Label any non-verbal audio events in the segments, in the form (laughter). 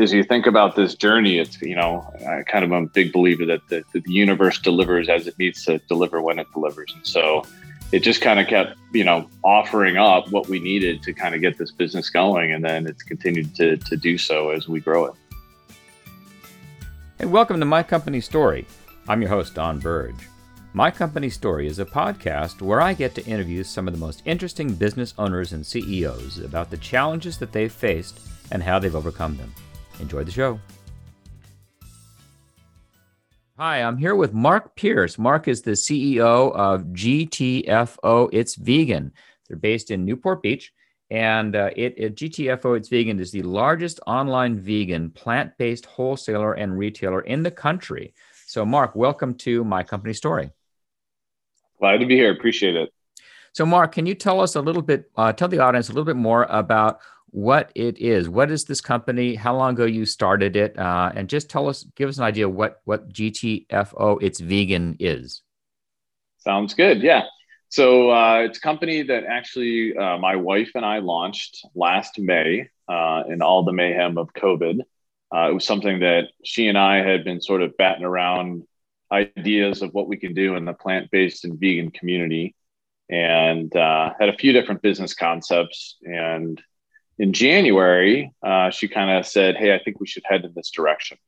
as you think about this journey, it's you know, I kind of a big believer that the, the universe delivers as it needs to deliver when it delivers, and so it just kind of kept you know offering up what we needed to kind of get this business going, and then it's continued to to do so as we grow it. And welcome to My Company Story. I'm your host Don Burge. My Company Story is a podcast where I get to interview some of the most interesting business owners and CEOs about the challenges that they've faced and how they've overcome them. Enjoy the show. Hi, I'm here with Mark Pierce. Mark is the CEO of GTFO It's Vegan. They're based in Newport Beach, and uh, it, it, GTFO It's Vegan is the largest online vegan plant based wholesaler and retailer in the country. So, Mark, welcome to my company story. Glad to be here. Appreciate it. So, Mark, can you tell us a little bit, uh, tell the audience a little bit more about what it is. What is this company? How long ago you started it? Uh, and just tell us, give us an idea what what GTFO It's Vegan is. Sounds good. Yeah. So uh, it's a company that actually uh, my wife and I launched last May uh, in all the mayhem of COVID. Uh, it was something that she and I had been sort of batting around ideas of what we can do in the plant-based and vegan community and uh, had a few different business concepts and in January, uh, she kind of said, Hey, I think we should head in this direction.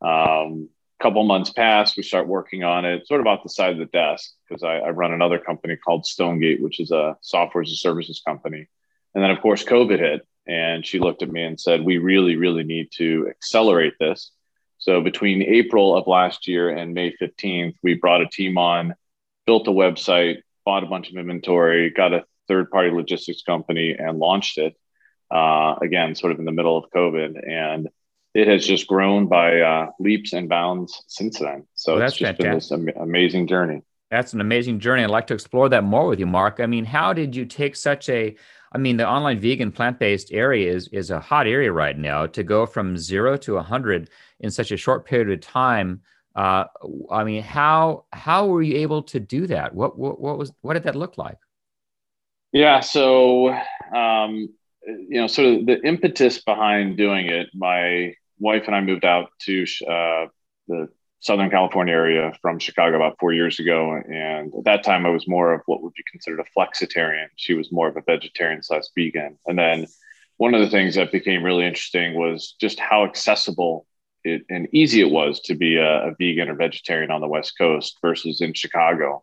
Um, a couple months passed, we start working on it, sort of off the side of the desk, because I, I, run another company called Stonegate, which is a software as a services company. And then, of course, COVID hit. And she looked at me and said, We really, really need to accelerate this. So, between April of last year and May 15th, we brought a team on, built a website, bought a bunch of inventory, got a third party logistics company, and launched it uh, again, sort of in the middle of COVID. And it has just grown by uh, leaps and bounds since then. So well, it's just fantastic. been this am- amazing journey. That's an amazing journey. I'd like to explore that more with you, Mark. I mean, how did you take such a I mean, the online vegan plant based area is is a hot area right now. To go from zero to hundred in such a short period of time, uh, I mean, how how were you able to do that? What what, what was what did that look like? Yeah, so um, you know, sort of the impetus behind doing it, my wife and I moved out to uh, the Southern California area from Chicago about four years ago. And at that time, I was more of what would be considered a flexitarian. She was more of a vegetarian slash vegan. And then one of the things that became really interesting was just how accessible it, and easy it was to be a, a vegan or vegetarian on the West Coast versus in Chicago.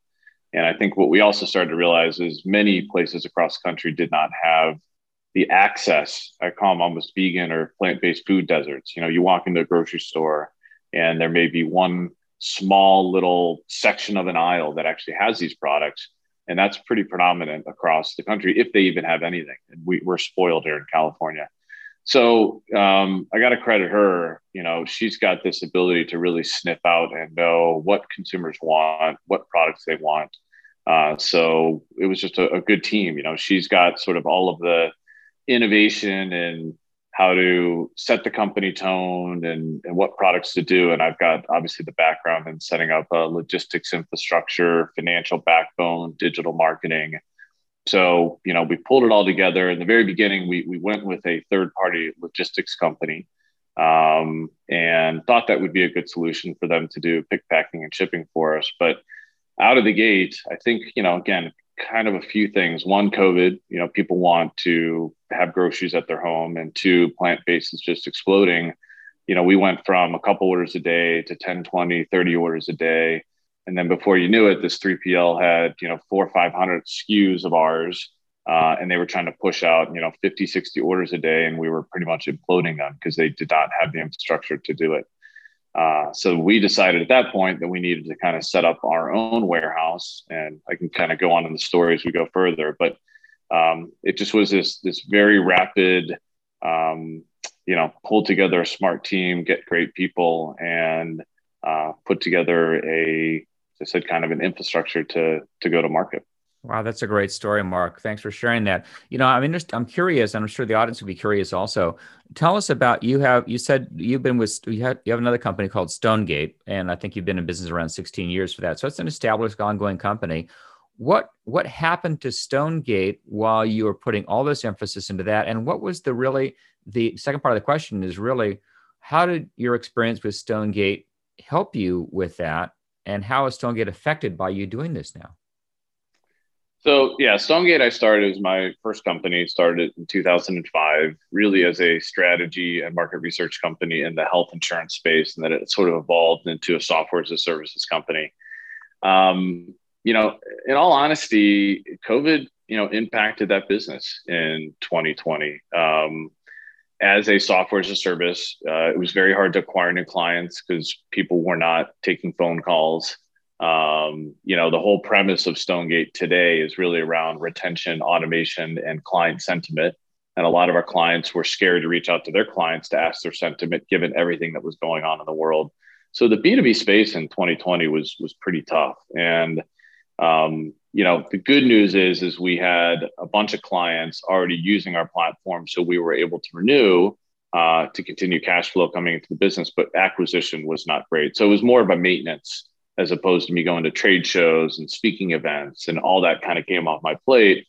And I think what we also started to realize is many places across the country did not have the access i call them almost vegan or plant-based food deserts. You know you walk into a grocery store and there may be one small little section of an aisle that actually has these products and that's pretty predominant across the country if they even have anything. And we, we're spoiled here in california. So um, i got to credit her you know she's got this ability to really sniff out and know what consumers want what products they want. Uh, so it was just a, a, good team you know she's got sort of all of the innovation and how to set the company tone and, and what products to do. And I've got obviously the background in setting up a logistics infrastructure, financial backbone, digital marketing. So, you know, we pulled it all together. In the very beginning, we, we went with a third party logistics company um, and thought that would be a good solution for them to do pick, packing, and shipping for us. But out of the gate, I think, you know, again, kind of a few things. One, COVID, you know, people want to have groceries at their home, and two, plant based is just exploding. You know, we went from a couple orders a day to 10, 20, 30 orders a day. And then before you knew it, this 3PL had, you know, four or 500 SKUs of ours. Uh, and they were trying to push out, you know, 50, 60 orders a day. And we were pretty much imploding them because they did not have the infrastructure to do it. Uh, so we decided at that point that we needed to kind of set up our own warehouse, and I can kind of go on in the story as we go further. But um, it just was this this very rapid, um, you know, pull together a smart team, get great people, and uh, put together a, as I said, kind of an infrastructure to to go to market. Wow, that's a great story, Mark. Thanks for sharing that. You know, I'm interested, I'm curious, and I'm sure the audience would be curious also. Tell us about you have you said you've been with you have you have another company called Stonegate, and I think you've been in business around 16 years for that. So it's an established, ongoing company. What what happened to Stonegate while you were putting all this emphasis into that? And what was the really the second part of the question is really How did your experience with Stonegate help you with that? And how is Stonegate affected by you doing this now? So yeah, Stonegate I started as my first company, started in 2005, really as a strategy and market research company in the health insurance space, and then it sort of evolved into a software as a services company. Um, you know, in all honesty, COVID, you know, impacted that business in 2020. Um, as a software as a service, uh, it was very hard to acquire new clients because people were not taking phone calls. Um, you know, the whole premise of Stonegate today is really around retention, automation, and client sentiment. And a lot of our clients were scared to reach out to their clients to ask their sentiment, given everything that was going on in the world. So the B2B space in 2020 was was pretty tough. And um, you know, the good news is is we had a bunch of clients already using our platform, so we were able to renew uh, to continue cash flow coming into the business. But acquisition was not great, so it was more of a maintenance as opposed to me going to trade shows and speaking events and all that kind of came off my plate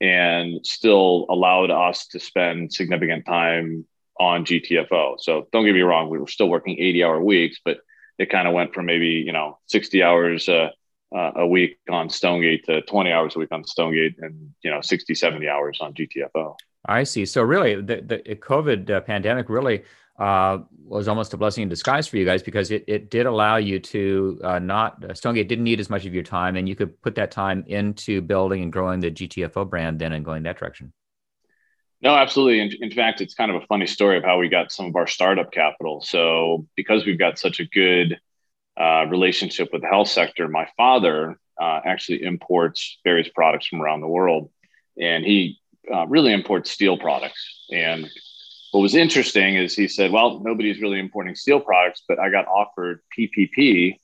and still allowed us to spend significant time on GTFO. So don't get me wrong, we were still working 80 hour weeks, but it kind of went from maybe, you know, 60 hours uh, uh, a week on Stonegate to 20 hours a week on Stonegate and, you know, 60, 70 hours on GTFO. I see. So really the, the COVID uh, pandemic really uh, was almost a blessing in disguise for you guys because it, it did allow you to uh, not uh, Stonegate didn't need as much of your time, and you could put that time into building and growing the GTFO brand then and going that direction. No, absolutely. In, in fact, it's kind of a funny story of how we got some of our startup capital. So because we've got such a good uh, relationship with the health sector, my father uh, actually imports various products from around the world, and he uh, really imports steel products and what was interesting is he said, well, nobody's really importing steel products, but I got offered PPP,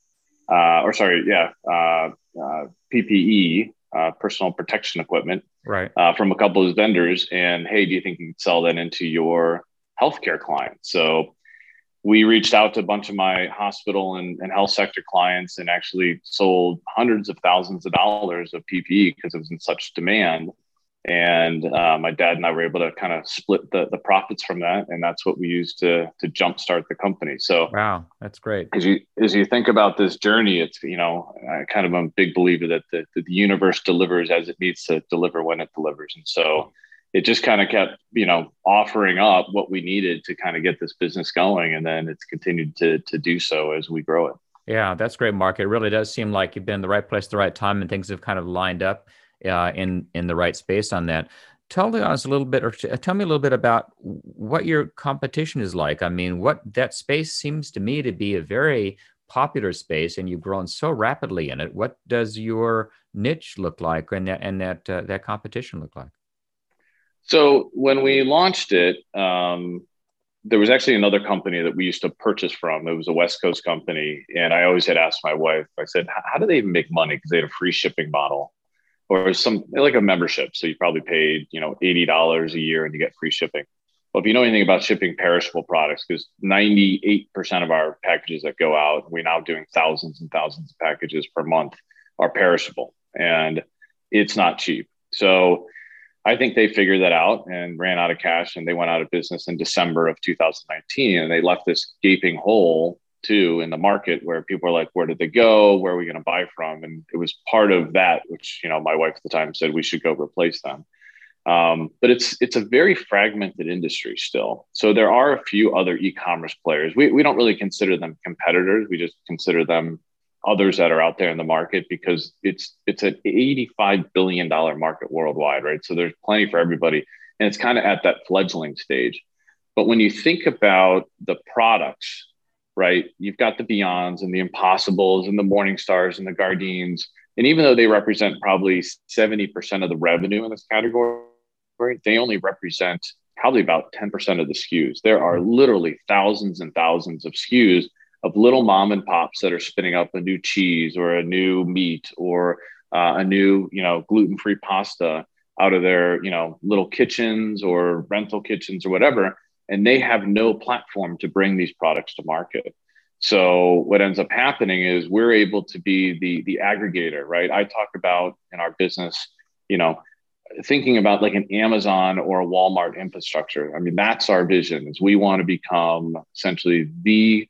uh, or sorry, yeah, uh, uh, PPE, uh, personal protection equipment, right, uh, from a couple of vendors. And hey, do you think you can sell that into your healthcare clients? So we reached out to a bunch of my hospital and, and health sector clients and actually sold hundreds of thousands of dollars of PPE because it was in such demand and uh, my dad and I were able to kind of split the, the profits from that, and that's what we used to to jumpstart the company. So wow, that's great. As you as you think about this journey, it's you know I kind of am a big believer that the, that the universe delivers as it needs to deliver when it delivers, and so it just kind of kept you know offering up what we needed to kind of get this business going, and then it's continued to to do so as we grow it. Yeah, that's great, Mark. It really does seem like you've been in the right place, the right time, and things have kind of lined up uh, in in the right space on that. Tell us a little bit, or tell me a little bit about what your competition is like. I mean, what that space seems to me to be a very popular space, and you've grown so rapidly in it. What does your niche look like, and that and that uh, that competition look like? So when we launched it, um, there was actually another company that we used to purchase from. It was a West Coast company, and I always had asked my wife. I said, "How do they even make money?" Because they had a free shipping model or some like a membership. So you probably paid, you know, $80 a year and you get free shipping. Well, if you know anything about shipping perishable products, because 98% of our packages that go out, we're now doing thousands and thousands of packages per month are perishable and it's not cheap. So I think they figured that out and ran out of cash and they went out of business in December of 2019 and they left this gaping hole too in the market where people are like, where did they go? Where are we going to buy from? And it was part of that, which, you know, my wife at the time said we should go replace them. Um, but it's it's a very fragmented industry still. So there are a few other e-commerce players. We, we don't really consider them competitors. We just consider them others that are out there in the market because it's it's an 85 billion dollar market worldwide, right? So there's plenty for everybody, and it's kind of at that fledgling stage. But when you think about the products right? You've got the Beyonds and the Impossibles and the Morning Stars and the Gardeins. And even though they represent probably 70% of the revenue in this category, they only represent probably about 10% of the SKUs. There are literally thousands and thousands of SKUs of little mom and pops that are spinning up a new cheese or a new meat or uh, a new, you know, gluten-free pasta out of their, you know, little kitchens or rental kitchens or whatever and they have no platform to bring these products to market. So what ends up happening is we're able to be the the aggregator, right? I talk about in our business, you know, thinking about like an Amazon or a Walmart infrastructure. I mean, that's our vision is we want to become essentially the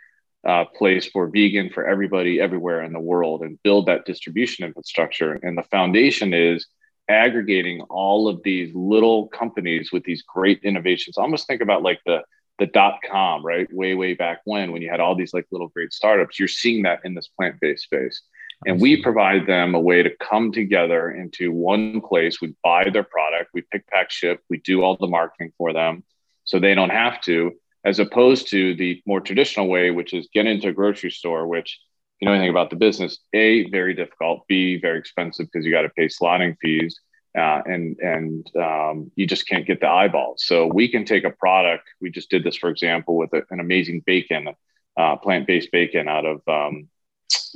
uh, place for vegan for everybody everywhere in the world and build that distribution infrastructure. And the foundation is aggregating all of these little companies with these great innovations. almost think about like the the dot com, right? Way, way back when, when you had all these like little great startups, you're seeing that in this plant based space. And we provide them a way to come together into one place. We buy their product, we pick, pack, ship, we do all the marketing for them so they don't have to, as opposed to the more traditional way, which is get into a grocery store, which, you know anything about the business, A, very difficult, B, very expensive because you got to pay slotting fees. Uh, and and um, you just can't get the eyeballs. So we can take a product. We just did this, for example, with a, an amazing bacon, uh, plant-based bacon out of um,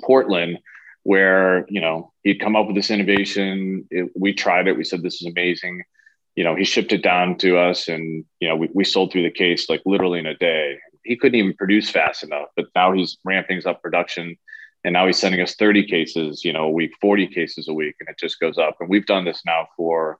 Portland, where you know he'd come up with this innovation. It, we tried it. We said this is amazing. You know, he shipped it down to us, and you know we, we sold through the case like literally in a day. He couldn't even produce fast enough, but now he's ramping up production, and now he's sending us 30 cases, you know, a week, 40 cases a week, and it just goes up. And we've done this now for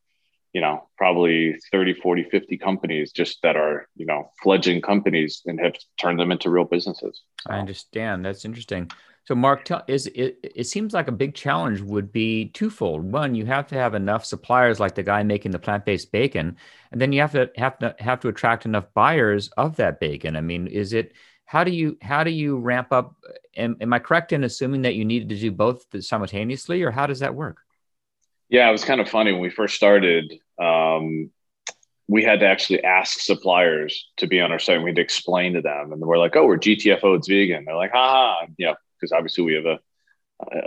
you know probably 30 40 50 companies just that are you know fledgling companies and have turned them into real businesses i understand that's interesting so, Mark, tell, is it, it seems like a big challenge would be twofold. One, you have to have enough suppliers, like the guy making the plant-based bacon, and then you have to have to have to attract enough buyers of that bacon. I mean, is it how do you how do you ramp up? Am, am I correct in assuming that you needed to do both simultaneously, or how does that work? Yeah, it was kind of funny when we first started. Um, we had to actually ask suppliers to be on our site. And we had to explain to them, and we're like, "Oh, we're GTFO. It's vegan." They're like, "Ha ha!" Yeah, because obviously we have a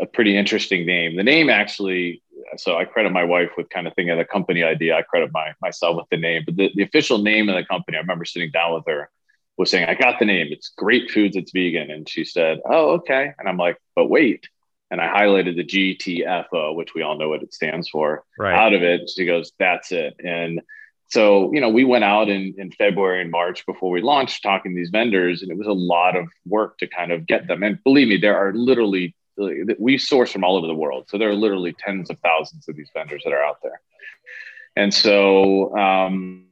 a pretty interesting name. The name actually, so I credit my wife with kind of thinking of the company idea. I credit my myself with the name, but the, the official name of the company, I remember sitting down with her, was saying, I got the name. It's Great Foods, it's vegan. And she said, Oh, okay. And I'm like, but wait. And I highlighted the GTFO, which we all know what it stands for. Right. Out of it, she goes, That's it. And so you know we went out in, in february and march before we launched talking to these vendors and it was a lot of work to kind of get them and believe me there are literally we source from all over the world so there are literally tens of thousands of these vendors that are out there and so um,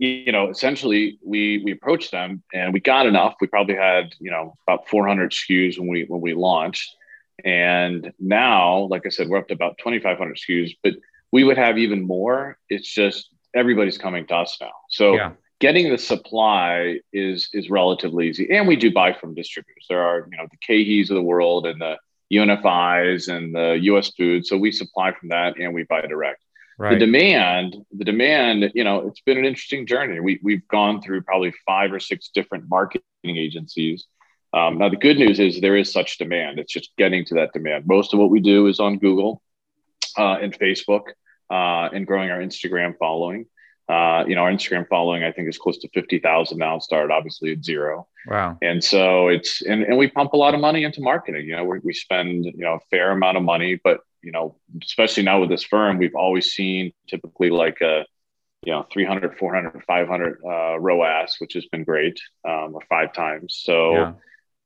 you know essentially we we approached them and we got enough we probably had you know about 400 skus when we when we launched and now like i said we're up to about 2500 skus but we would have even more it's just everybody's coming to us now. So yeah. getting the supply is is relatively easy, and we do buy from distributors. There are you know the KeHEs of the world and the UNFIs and the US Foods. So we supply from that and we buy direct. Right. The demand, the demand, you know, it's been an interesting journey. We we've gone through probably five or six different marketing agencies. Um, now the good news is there is such demand. It's just getting to that demand. Most of what we do is on Google uh, and Facebook uh, and growing our Instagram following. Uh, you know, our Instagram following, I think, is close to 50,000 now. Started obviously at zero. Wow. And so it's, and, and we pump a lot of money into marketing. You know, we, we spend, you know, a fair amount of money, but, you know, especially now with this firm, we've always seen typically like a, you know, 300, 400, 500 uh, ROAS, which has been great, um, or five times. So, yeah.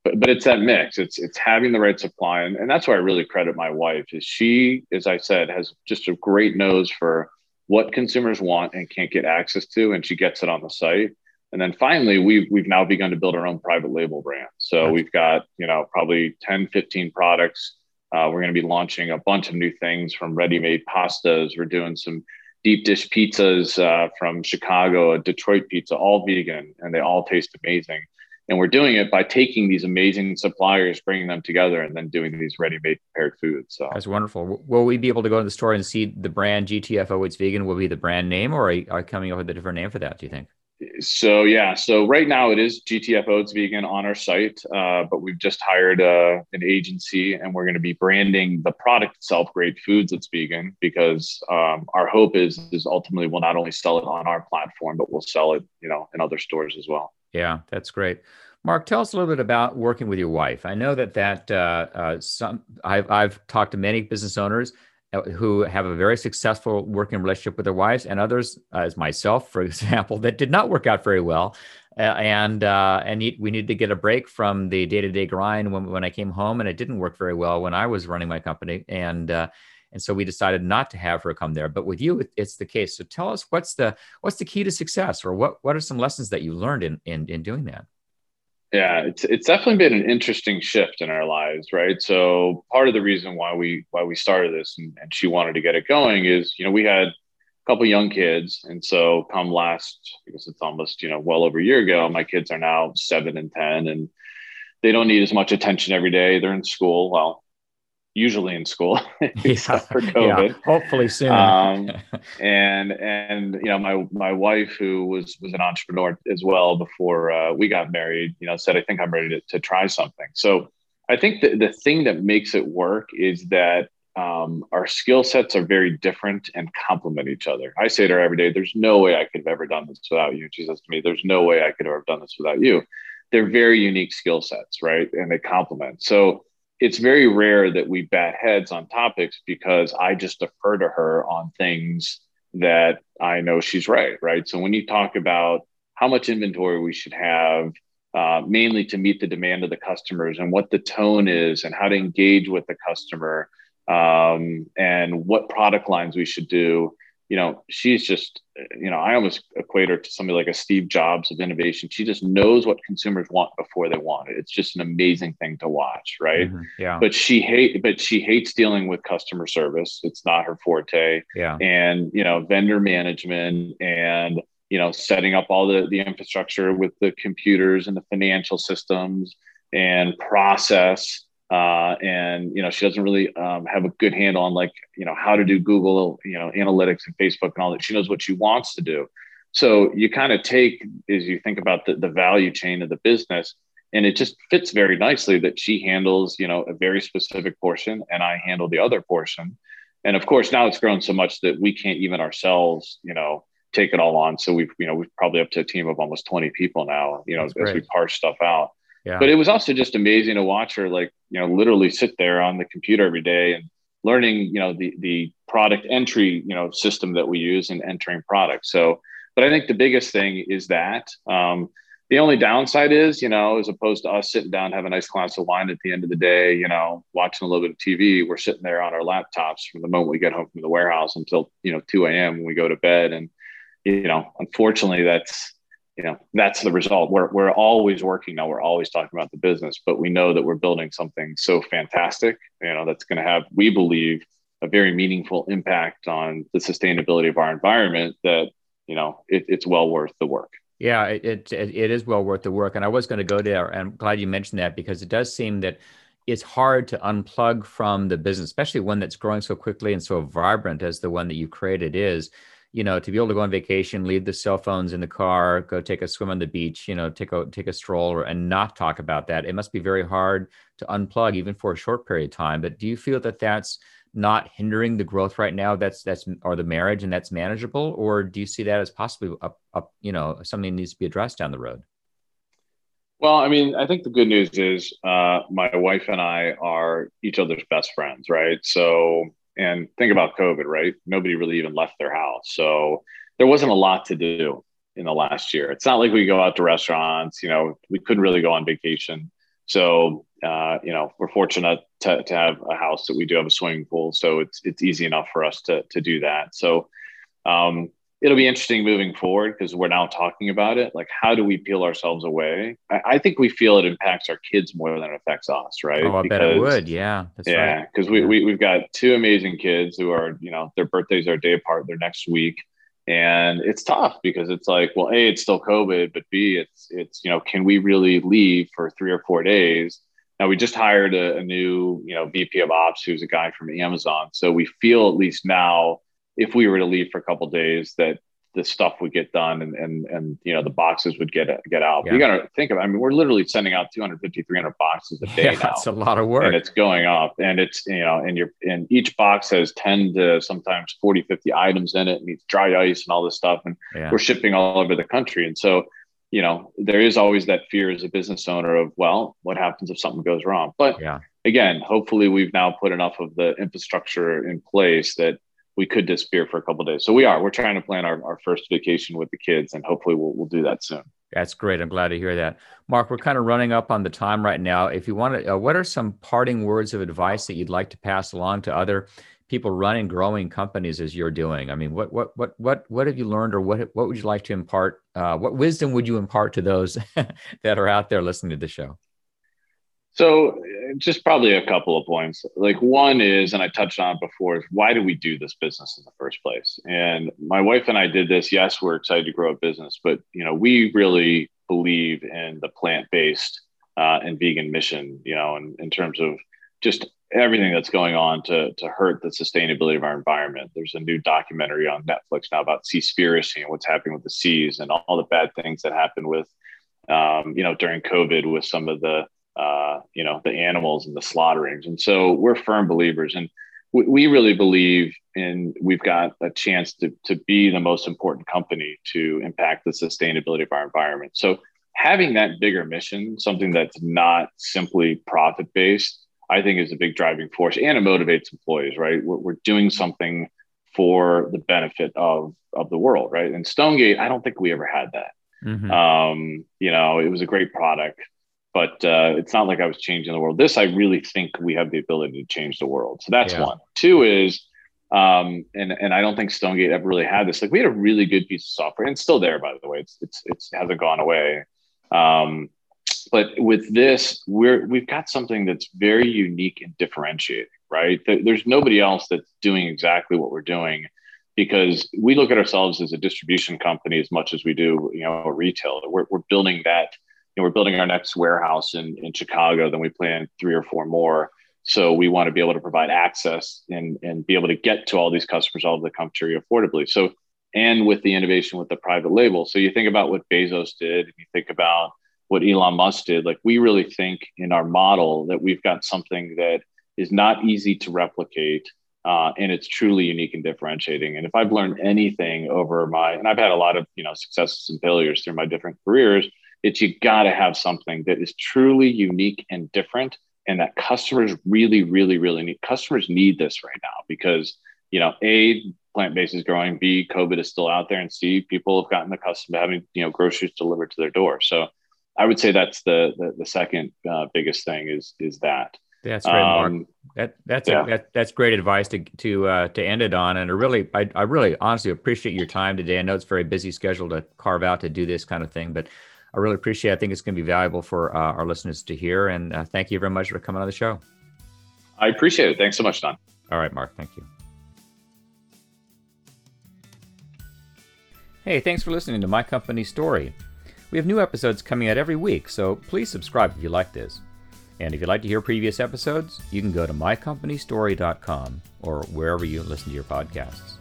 but, but it's that mix. It's it's having the right supply. And, and that's why i really credit my wife is she as i said has just a great nose for what consumers want and can't get access to and she gets it on the site. And then finally we've we've now begun to build our own private label brand. So we've got you know probably 10 15 products uh, we're going to be launching a bunch of new things from ready-made pastas we're doing some deep dish pizzas uh, from chicago a detroit pizza all vegan and they all taste amazing and we're doing it by taking these amazing suppliers, bringing them together, and then doing these ready-made prepared foods. So that's wonderful. Will we be able to go to the store and see the brand GTFO? It's vegan. Will be the brand name, or are you, are coming up with a different name for that? Do you think? So yeah, so right now it is GTFO. It's vegan on our site, uh, but we've just hired uh, an agency, and we're going to be branding the product itself, Great Foods. It's vegan because um, our hope is is ultimately we'll not only sell it on our platform, but we'll sell it, you know, in other stores as well. Yeah, that's great. Mark, tell us a little bit about working with your wife. I know that that uh, uh, some I've I've talked to many business owners who have a very successful working relationship with their wives, and others, uh, as myself, for (laughs) example, that did not work out very well. Uh, and uh, and we needed to get a break from the day to day grind when when I came home, and it didn't work very well when I was running my company. And and so we decided not to have her come there. But with you, it's the case. So tell us what's the what's the key to success, or what what are some lessons that you learned in in, in doing that? Yeah, it's it's definitely been an interesting shift in our lives, right? So part of the reason why we why we started this and, and she wanted to get it going is, you know, we had a couple young kids, and so come last, I guess it's almost you know well over a year ago, my kids are now seven and ten, and they don't need as much attention every day. They're in school. Well, usually in school (laughs) (laughs) except yeah, for COVID. Yeah, hopefully soon. um, (laughs) and and you know my my wife who was was an entrepreneur as well before uh, we got married. You know said I think I'm ready to, to try something. So I think the the thing that makes it work is that. Um, our skill sets are very different and complement each other. I say to her every day, "There's no way I could have ever done this without you." She says to me, "There's no way I could have ever done this without you." They're very unique skill sets, right? And they complement. So it's very rare that we bat heads on topics because I just defer to her on things that I know she's right, right? So when you talk about how much inventory we should have, uh, mainly to meet the demand of the customers and what the tone is and how to engage with the customer um, and what product lines we should do, you know, she's just, you know, I almost equate her to somebody like a Steve Jobs of innovation. She just knows what consumers want before they want it. It's just an amazing thing to watch, right? Mm-hmm. Yeah. But she hate, but she hates dealing with customer service. It's not her forte. Yeah. And you know, vendor management and you know, setting up all the the infrastructure with the computers and the financial systems and process uh, and you know she doesn't really um, have a good handle on like you know how to do Google you know analytics and Facebook and all that. She knows what she wants to do. So you kind of take as you think about the, the value chain of the business, and it just fits very nicely that she handles you know a very specific portion, and I handle the other portion. And of course, now it's grown so much that we can't even ourselves you know take it all on. So we've you know we've probably up to a team of almost twenty people now. You know That's as great. we parse stuff out. But it was also just amazing to watch her, like, you know, literally sit there on the computer every day and learning, you know, the the product entry, you know, system that we use in entering products. So, but I think the biggest thing is that um, the only downside is, you know, as opposed to us sitting down, have a nice glass of wine at the end of the day, you know, watching a little bit of TV, we're sitting there on our laptops from the moment we get home from the warehouse until, you know, 2 a.m. when we go to bed. And, you know, unfortunately, that's you know that's the result. We're, we're always working now. We're always talking about the business but we know that we're building something so fantastic you know that's going to have we believe a very meaningful impact on the sustainability of our environment that you know it, it's well worth the work. Yeah it, it, it is well worth the work. And i was going to go there and i'm glad you mentioned that because it does seem that it's hard to unplug from the business especially one that's growing so quickly and so vibrant as the one that you created is you know, to be able to go on vacation, leave the cell phones in the car, go take a swim on the beach, you know, take a take a stroll, or, and not talk about that. It must be very hard to unplug, even for a short period of time. But do you feel that that's not hindering the growth right now? That's that's or the marriage, and that's manageable, or do you see that as possibly up, you know, something needs to be addressed down the road? Well, I mean, I think the good news is uh, my wife and I are each other's best friends, right? So and think about COVID, right? Nobody really even left their house. So there wasn't a lot to do in the last year. It's not like we go out to restaurants, you know, we couldn't really go on vacation. So, uh, you know, we're fortunate to, to have a house that we do have a swimming pool. So it's, it's easy enough for us to, to do that. So, um, it'll be interesting moving forward because we're now talking about it. Like, how do we peel ourselves away? I, I, think we feel it impacts our kids more than it affects us, right? Oh, I because, bet it would. Yeah. yeah. Because right. we, we, we've got two amazing kids who are, you know, their birthdays are a day apart. They're next week. And it's tough because it's like, well, A, it's still COVID, but B, it's, it's, you know, can we really leave for three or four days? Now we just hired a, a new, you know, VP of ops who's a guy from Amazon. So we feel at least now if we were to leave for a couple days that the stuff would get done and and and you know the boxes would get get out. Yeah. You got to think of it. I mean, we're literally sending out 250, 300 boxes a day yeah. That's a lot of work, and it's going up. And it's you know, and you're and each box has 10 to sometimes 40, 50 items in it, and needs dry ice and all this stuff. And yeah. we're shipping all over the country, and so you know there is always that fear as a business owner of well, what happens if something goes wrong? But yeah. again, hopefully we've now put enough of the infrastructure in place that we could disappear for a couple days. So we are. We're trying to plan our, our first vacation with the kids, and hopefully we'll we'll do that soon. That's great. I'm glad to hear that, Mark. We're kind of running up on the time right now. If you want to, uh, what are some parting words of advice that you'd like to pass along to other people running growing companies as you're doing? I mean, what what what what what have you learned, or what what would you like to impart? Uh, what wisdom would you impart to those (laughs) that are out there listening to the show? So, just probably a couple of points. Like one is, and I touched on it before, is why do we do this business in the first place? And my wife and I did this. Yes, we're excited to grow a business, but you know, we really believe in the plant-based uh, and vegan mission. You know, in, in terms of just everything that's going on to to hurt the sustainability of our environment. There's a new documentary on Netflix now about sea seaspiracy and what's happening with the seas and all, all the bad things that happened with, um, you know, during COVID with some of the, uh, you know, the animals and the slaughterings. And so we're firm believers, and we, we really believe in we've got a chance to to be the most important company to impact the sustainability of our environment. So having that bigger mission, something that's not simply profit based I think is a big driving force and it motivates employees, right? We're, we're doing something for the benefit of, of the world, right? And Stonegate, I don't think we ever had that. Mm-hmm. Um, you know, it was a great product, but uh, it's not like I was changing the world. This, I really think we have the ability to change the world. So that's yeah. one. Two is, um, and and I don't think Stonegate ever really had this. Like we had a really good piece of software, and it's still there, by the way. It's it's it's hasn't gone away. Um, but with this, we're we've got something that's very unique and differentiating, right? There's nobody else that's doing exactly what we're doing because we look at ourselves as a distribution company as much as we do, you know, a retailer. We're, we're building that, you know, we're building our next warehouse in, in Chicago, then we plan three or four more. So we want to be able to provide access and, and be able to get to all these customers all over the country affordably. So, and with the innovation with the private label. So you think about what Bezos did, and you think about what Elon Musk did. Like we really think in our model that we've got something that is not easy to replicate. Uh, and it's truly unique and differentiating. And if I've learned anything over my, and I've had a lot of, you know, successes and failures through my different careers, it's you got to have something that is truly unique and different and that customers really, really, really need. Customers need this right now because, you know, A, plant-based is growing, B, COVID is still out there, and C, people have gotten accustomed to having, you know, groceries delivered to their door. So I would say that's the the, the second uh, biggest thing is is that. That's great, Mark. Um, that that's yeah. a, that, that's great advice to to uh, to end it on. And I really, I, I really honestly appreciate your time today. I know it's a very busy schedule to carve out to do this kind of thing, but I really appreciate. It. I think it's going to be valuable for uh, our listeners to hear. And uh, thank you very much for coming on the show. I appreciate it. Thanks so much, Don. All right, Mark. Thank you. Hey, thanks for listening to my company story. We have new episodes coming out every week, so please subscribe if you like this. And if you'd like to hear previous episodes, you can go to mycompanystory.com or wherever you listen to your podcasts.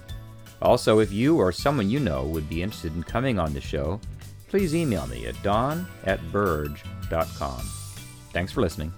Also, if you or someone you know would be interested in coming on the show, please email me at don at. Thanks for listening.